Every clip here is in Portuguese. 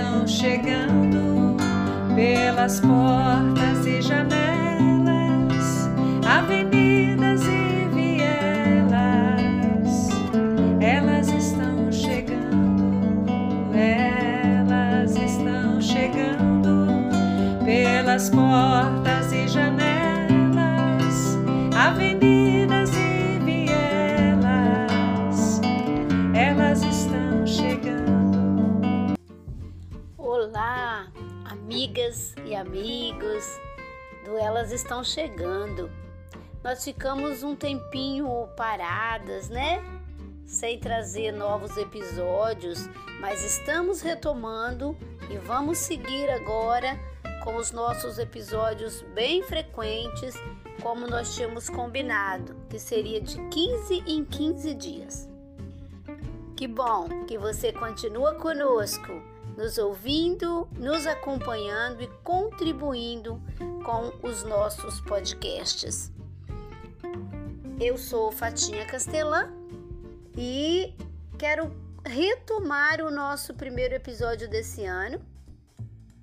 estão chegando pelas portas e janelas, avenidas e vielas. Elas estão chegando, elas estão chegando pelas portas e janelas, avenidas amigos do Elas Estão Chegando. Nós ficamos um tempinho paradas, né? Sem trazer novos episódios, mas estamos retomando e vamos seguir agora com os nossos episódios bem frequentes, como nós tínhamos combinado, que seria de 15 em 15 dias. Que bom que você continua conosco, nos ouvindo, nos acompanhando e contribuindo com os nossos podcasts. Eu sou Fatinha Castelã e quero retomar o nosso primeiro episódio desse ano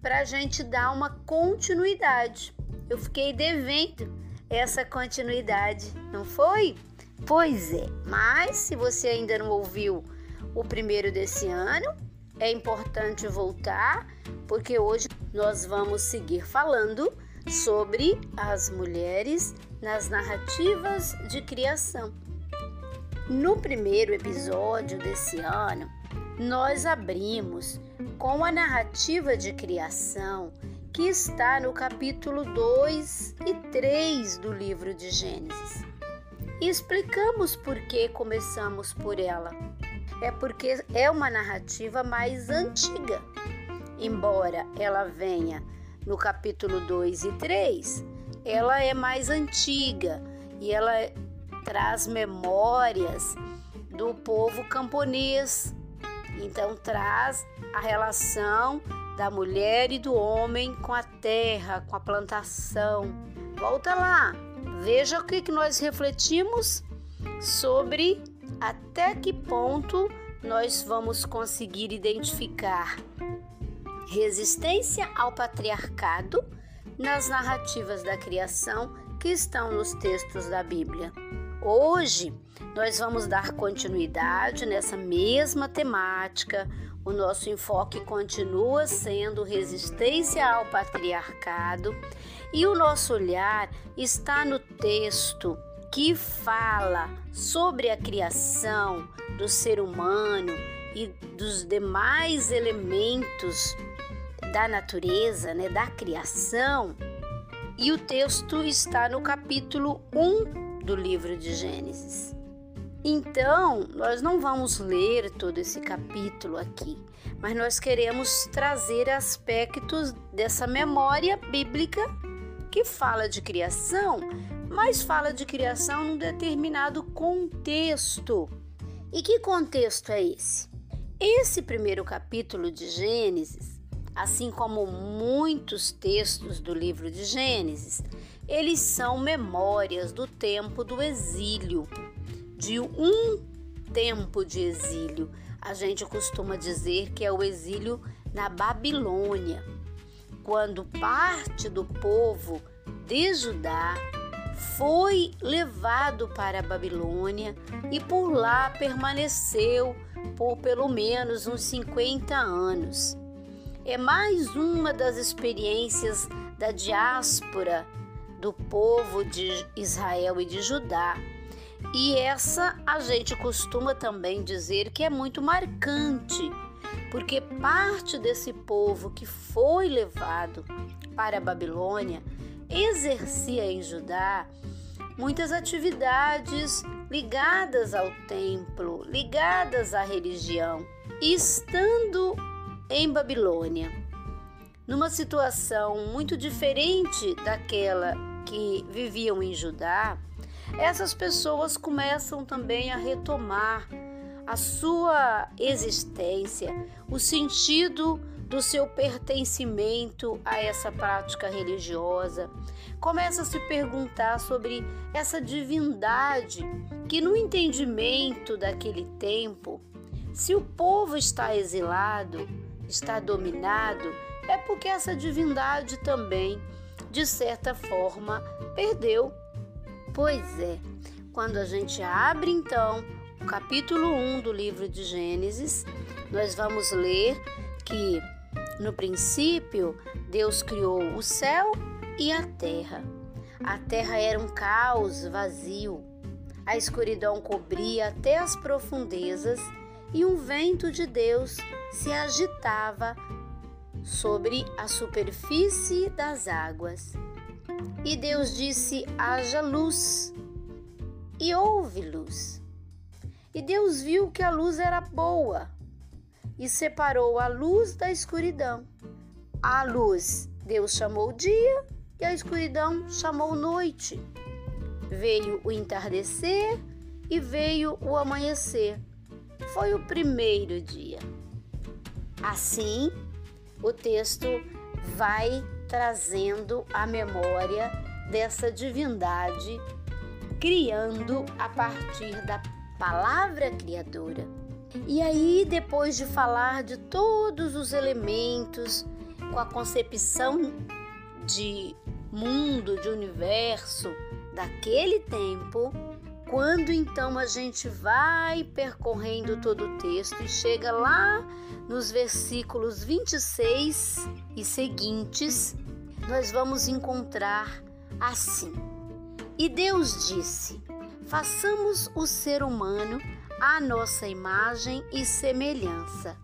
para a gente dar uma continuidade. Eu fiquei devendo essa continuidade, não foi? Pois é, mas se você ainda não ouviu o primeiro desse ano, é importante voltar, porque hoje nós vamos seguir falando sobre as mulheres nas narrativas de criação. No primeiro episódio desse ano, nós abrimos com a narrativa de criação que está no capítulo 2 e 3 do livro de Gênesis. E explicamos por que começamos por ela. É porque é uma narrativa mais antiga. Embora ela venha no capítulo 2 e 3, ela é mais antiga e ela traz memórias do povo camponês. Então traz a relação da mulher e do homem com a terra, com a plantação. Volta lá, veja o que, que nós refletimos sobre até que ponto nós vamos conseguir identificar resistência ao patriarcado nas narrativas da criação que estão nos textos da Bíblia. Hoje nós vamos dar continuidade nessa mesma temática. O nosso enfoque continua sendo resistência ao patriarcado e o nosso olhar está no texto que fala sobre a criação do ser humano e dos demais elementos da natureza, né, da criação. E o texto está no capítulo 1 do livro de Gênesis. Então, nós não vamos ler todo esse capítulo aqui, mas nós queremos trazer aspectos dessa memória bíblica que fala de criação, mas fala de criação num determinado contexto. E que contexto é esse? Esse primeiro capítulo de Gênesis, assim como muitos textos do livro de Gênesis, eles são memórias do tempo do exílio, de um tempo de exílio. A gente costuma dizer que é o exílio na Babilônia, quando parte do povo de Judá foi levado para a Babilônia e por lá permaneceu por pelo menos uns 50 anos. É mais uma das experiências da diáspora do povo de Israel e de Judá. E essa a gente costuma também dizer que é muito marcante, porque parte desse povo que foi levado para a Babilônia exercia em Judá muitas atividades ligadas ao templo, ligadas à religião. Estando em Babilônia, numa situação muito diferente daquela que viviam em Judá, essas pessoas começam também a retomar a sua existência, o sentido do seu pertencimento a essa prática religiosa. Começa a se perguntar sobre essa divindade que, no entendimento daquele tempo, se o povo está exilado, está dominado, é porque essa divindade também, de certa forma, perdeu. Pois é, quando a gente abre então o capítulo 1 do livro de Gênesis, nós vamos ler que no princípio Deus criou o céu e a terra. A terra era um caos vazio. A escuridão cobria até as profundezas e um vento de Deus se agitava sobre a superfície das águas. E Deus disse: haja luz, e houve luz. E Deus viu que a luz era boa e separou a luz da escuridão. A luz Deus chamou dia e a escuridão chamou noite. Veio o entardecer e veio o amanhecer. Foi o primeiro dia. Assim, o texto vai trazendo a memória dessa divindade, criando a partir da palavra criadora. E aí, depois de falar de todos os elementos, com a concepção de mundo, de universo daquele tempo, quando então a gente vai percorrendo todo o texto e chega lá nos versículos 26 e seguintes, nós vamos encontrar assim: E Deus disse: Façamos o ser humano à nossa imagem e semelhança.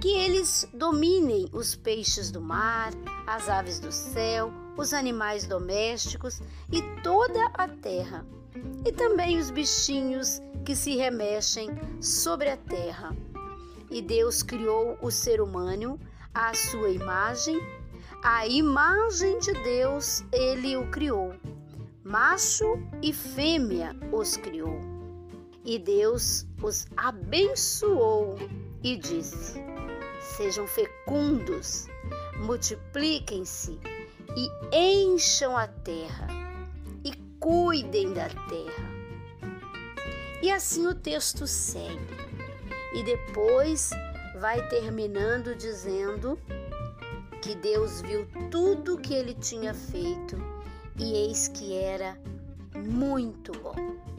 Que eles dominem os peixes do mar, as aves do céu, os animais domésticos e toda a terra, e também os bichinhos que se remexem sobre a terra. E Deus criou o ser humano à sua imagem, a imagem de Deus ele o criou. Macho e fêmea os criou. E Deus os abençoou e disse: Sejam fecundos, multipliquem-se e encham a terra e cuidem da terra. E assim o texto segue. E depois vai terminando dizendo que Deus viu tudo que ele tinha feito e eis que era muito bom.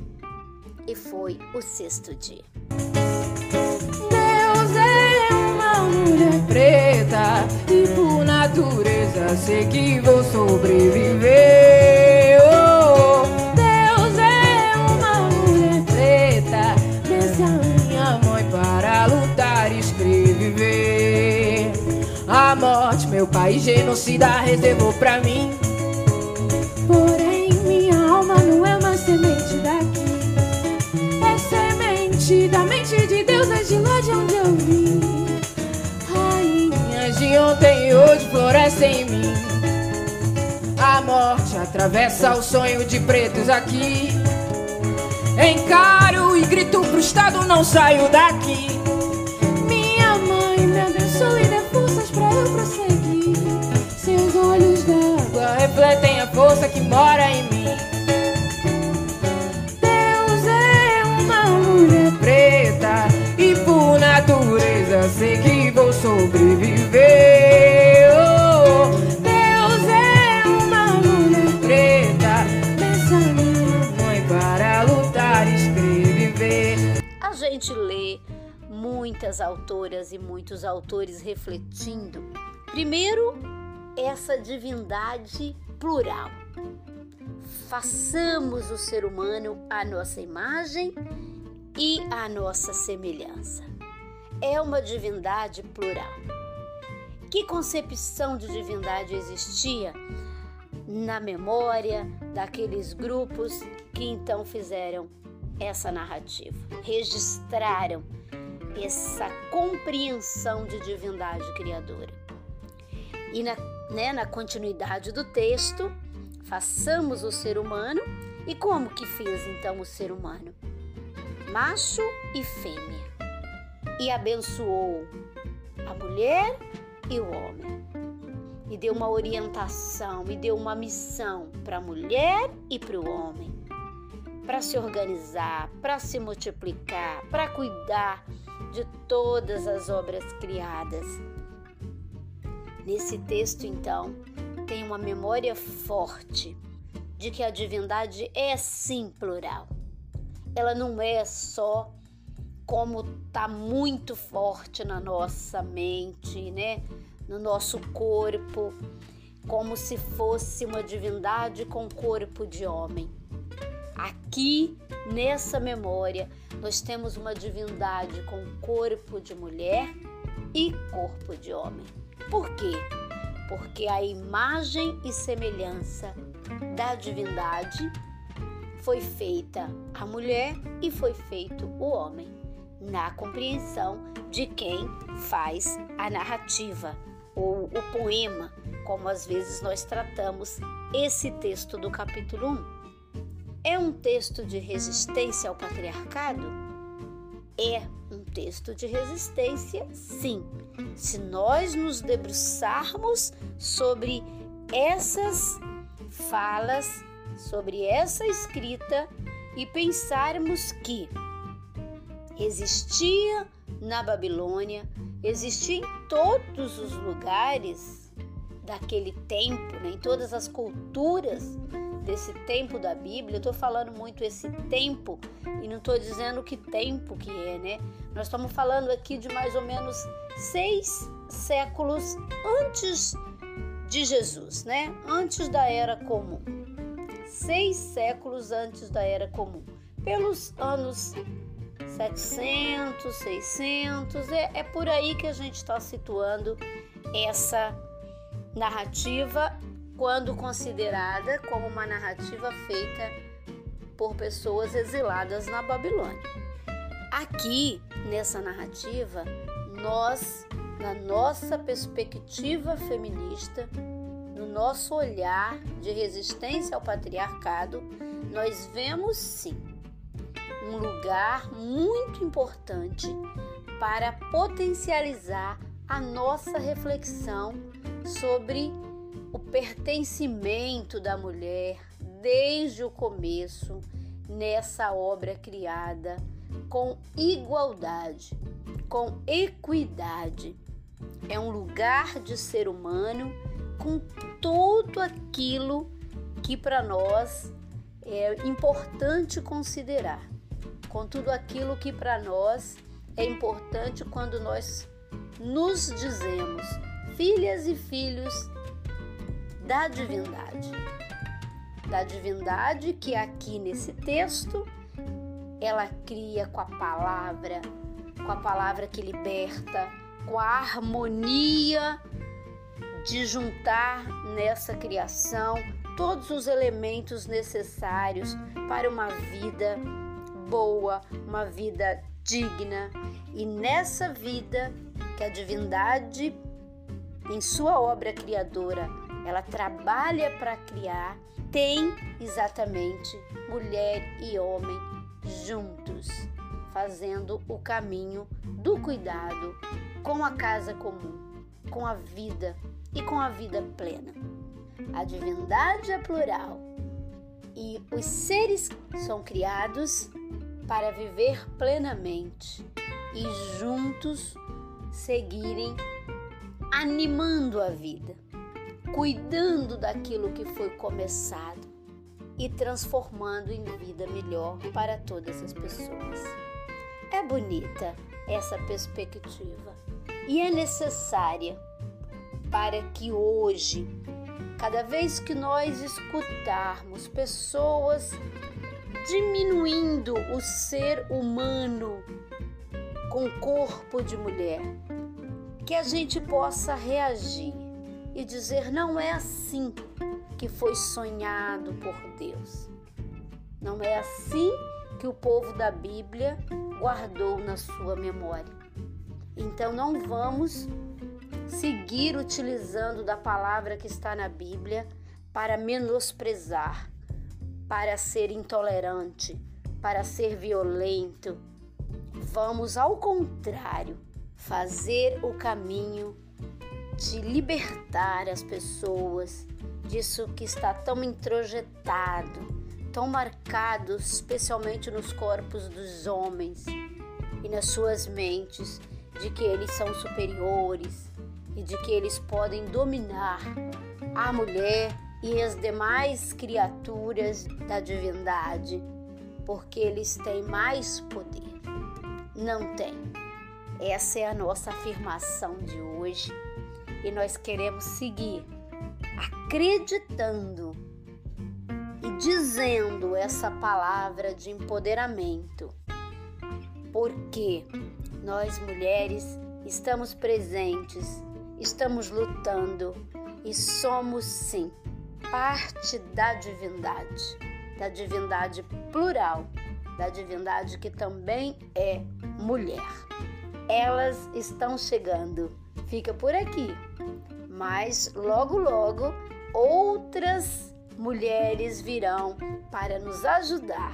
E foi o sexto dia. Deus é uma mulher preta e por natureza sei que vou sobreviver. Oh, Deus é uma mulher preta, desce a minha mãe para lutar e escrever. A morte, meu pai genocida reservou pra mim. E hoje florescem em mim. A morte atravessa o sonho de pretos aqui. Encaro e grito pro Estado, não saio daqui. Muitas autoras e muitos autores refletindo, primeiro, essa divindade plural. Façamos o ser humano à nossa imagem e à nossa semelhança. É uma divindade plural. Que concepção de divindade existia na memória daqueles grupos que então fizeram essa narrativa, registraram essa compreensão de divindade criadora. E na, né, na continuidade do texto, façamos o ser humano. E como que fez então o ser humano? Macho e fêmea. E abençoou a mulher e o homem. E deu uma orientação, e deu uma missão para a mulher e para o homem. Para se organizar, para se multiplicar, para cuidar de todas as obras criadas. Nesse texto, então, tem uma memória forte de que a divindade é sim plural. Ela não é só como está muito forte na nossa mente, né? No nosso corpo, como se fosse uma divindade com corpo de homem. Aqui, nessa memória, nós temos uma divindade com corpo de mulher e corpo de homem. Por quê? Porque a imagem e semelhança da divindade foi feita a mulher e foi feito o homem, na compreensão de quem faz a narrativa ou o poema, como às vezes nós tratamos esse texto do capítulo 1. É um texto de resistência ao patriarcado? É um texto de resistência, sim. Se nós nos debruçarmos sobre essas falas, sobre essa escrita e pensarmos que existia na Babilônia, existia em todos os lugares daquele tempo, né, em todas as culturas desse tempo da Bíblia, eu estou falando muito esse tempo e não estou dizendo que tempo que é, né? Nós estamos falando aqui de mais ou menos seis séculos antes de Jesus, né? Antes da Era Comum. Seis séculos antes da Era Comum. Pelos anos 700, 600, é, é por aí que a gente está situando essa narrativa quando considerada como uma narrativa feita por pessoas exiladas na Babilônia. Aqui, nessa narrativa, nós, na nossa perspectiva feminista, no nosso olhar de resistência ao patriarcado, nós vemos sim um lugar muito importante para potencializar a nossa reflexão sobre o pertencimento da mulher desde o começo nessa obra criada com igualdade, com equidade. É um lugar de ser humano com tudo aquilo que para nós é importante considerar, com tudo aquilo que para nós é importante quando nós nos dizemos filhas e filhos da divindade. Da divindade que aqui nesse texto ela cria com a palavra, com a palavra que liberta, com a harmonia de juntar nessa criação todos os elementos necessários para uma vida boa, uma vida digna. E nessa vida que a divindade, em sua obra criadora, ela trabalha para criar, tem exatamente mulher e homem juntos, fazendo o caminho do cuidado com a casa comum, com a vida e com a vida plena. A divindade é plural e os seres são criados para viver plenamente e juntos seguirem animando a vida cuidando daquilo que foi começado e transformando em vida melhor para todas as pessoas. É bonita essa perspectiva e é necessária para que hoje, cada vez que nós escutarmos pessoas diminuindo o ser humano com corpo de mulher, que a gente possa reagir e dizer: não é assim que foi sonhado por Deus. Não é assim que o povo da Bíblia guardou na sua memória. Então não vamos seguir utilizando da palavra que está na Bíblia para menosprezar, para ser intolerante, para ser violento. Vamos, ao contrário, fazer o caminho de libertar as pessoas disso que está tão introjetado, tão marcado, especialmente nos corpos dos homens. e nas suas mentes de que eles são superiores e de que eles podem dominar a mulher e as demais criaturas da divindade, porque eles têm mais poder. Não tem. Essa é a nossa afirmação de hoje e nós queremos seguir acreditando e dizendo essa palavra de empoderamento, porque nós mulheres estamos presentes, estamos lutando e somos sim parte da divindade, da divindade plural, da divindade que também é mulher. Elas estão chegando. Fica por aqui. Mas logo logo outras mulheres virão para nos ajudar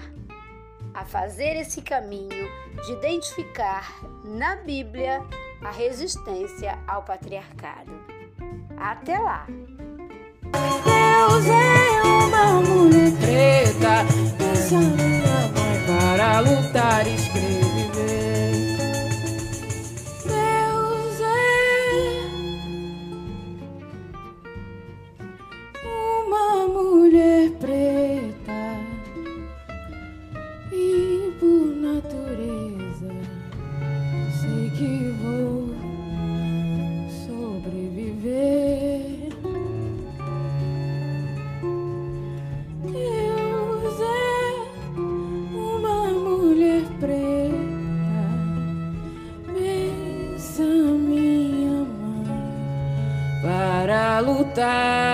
a fazer esse caminho de identificar na Bíblia a resistência ao patriarcado. Até lá! Deus é para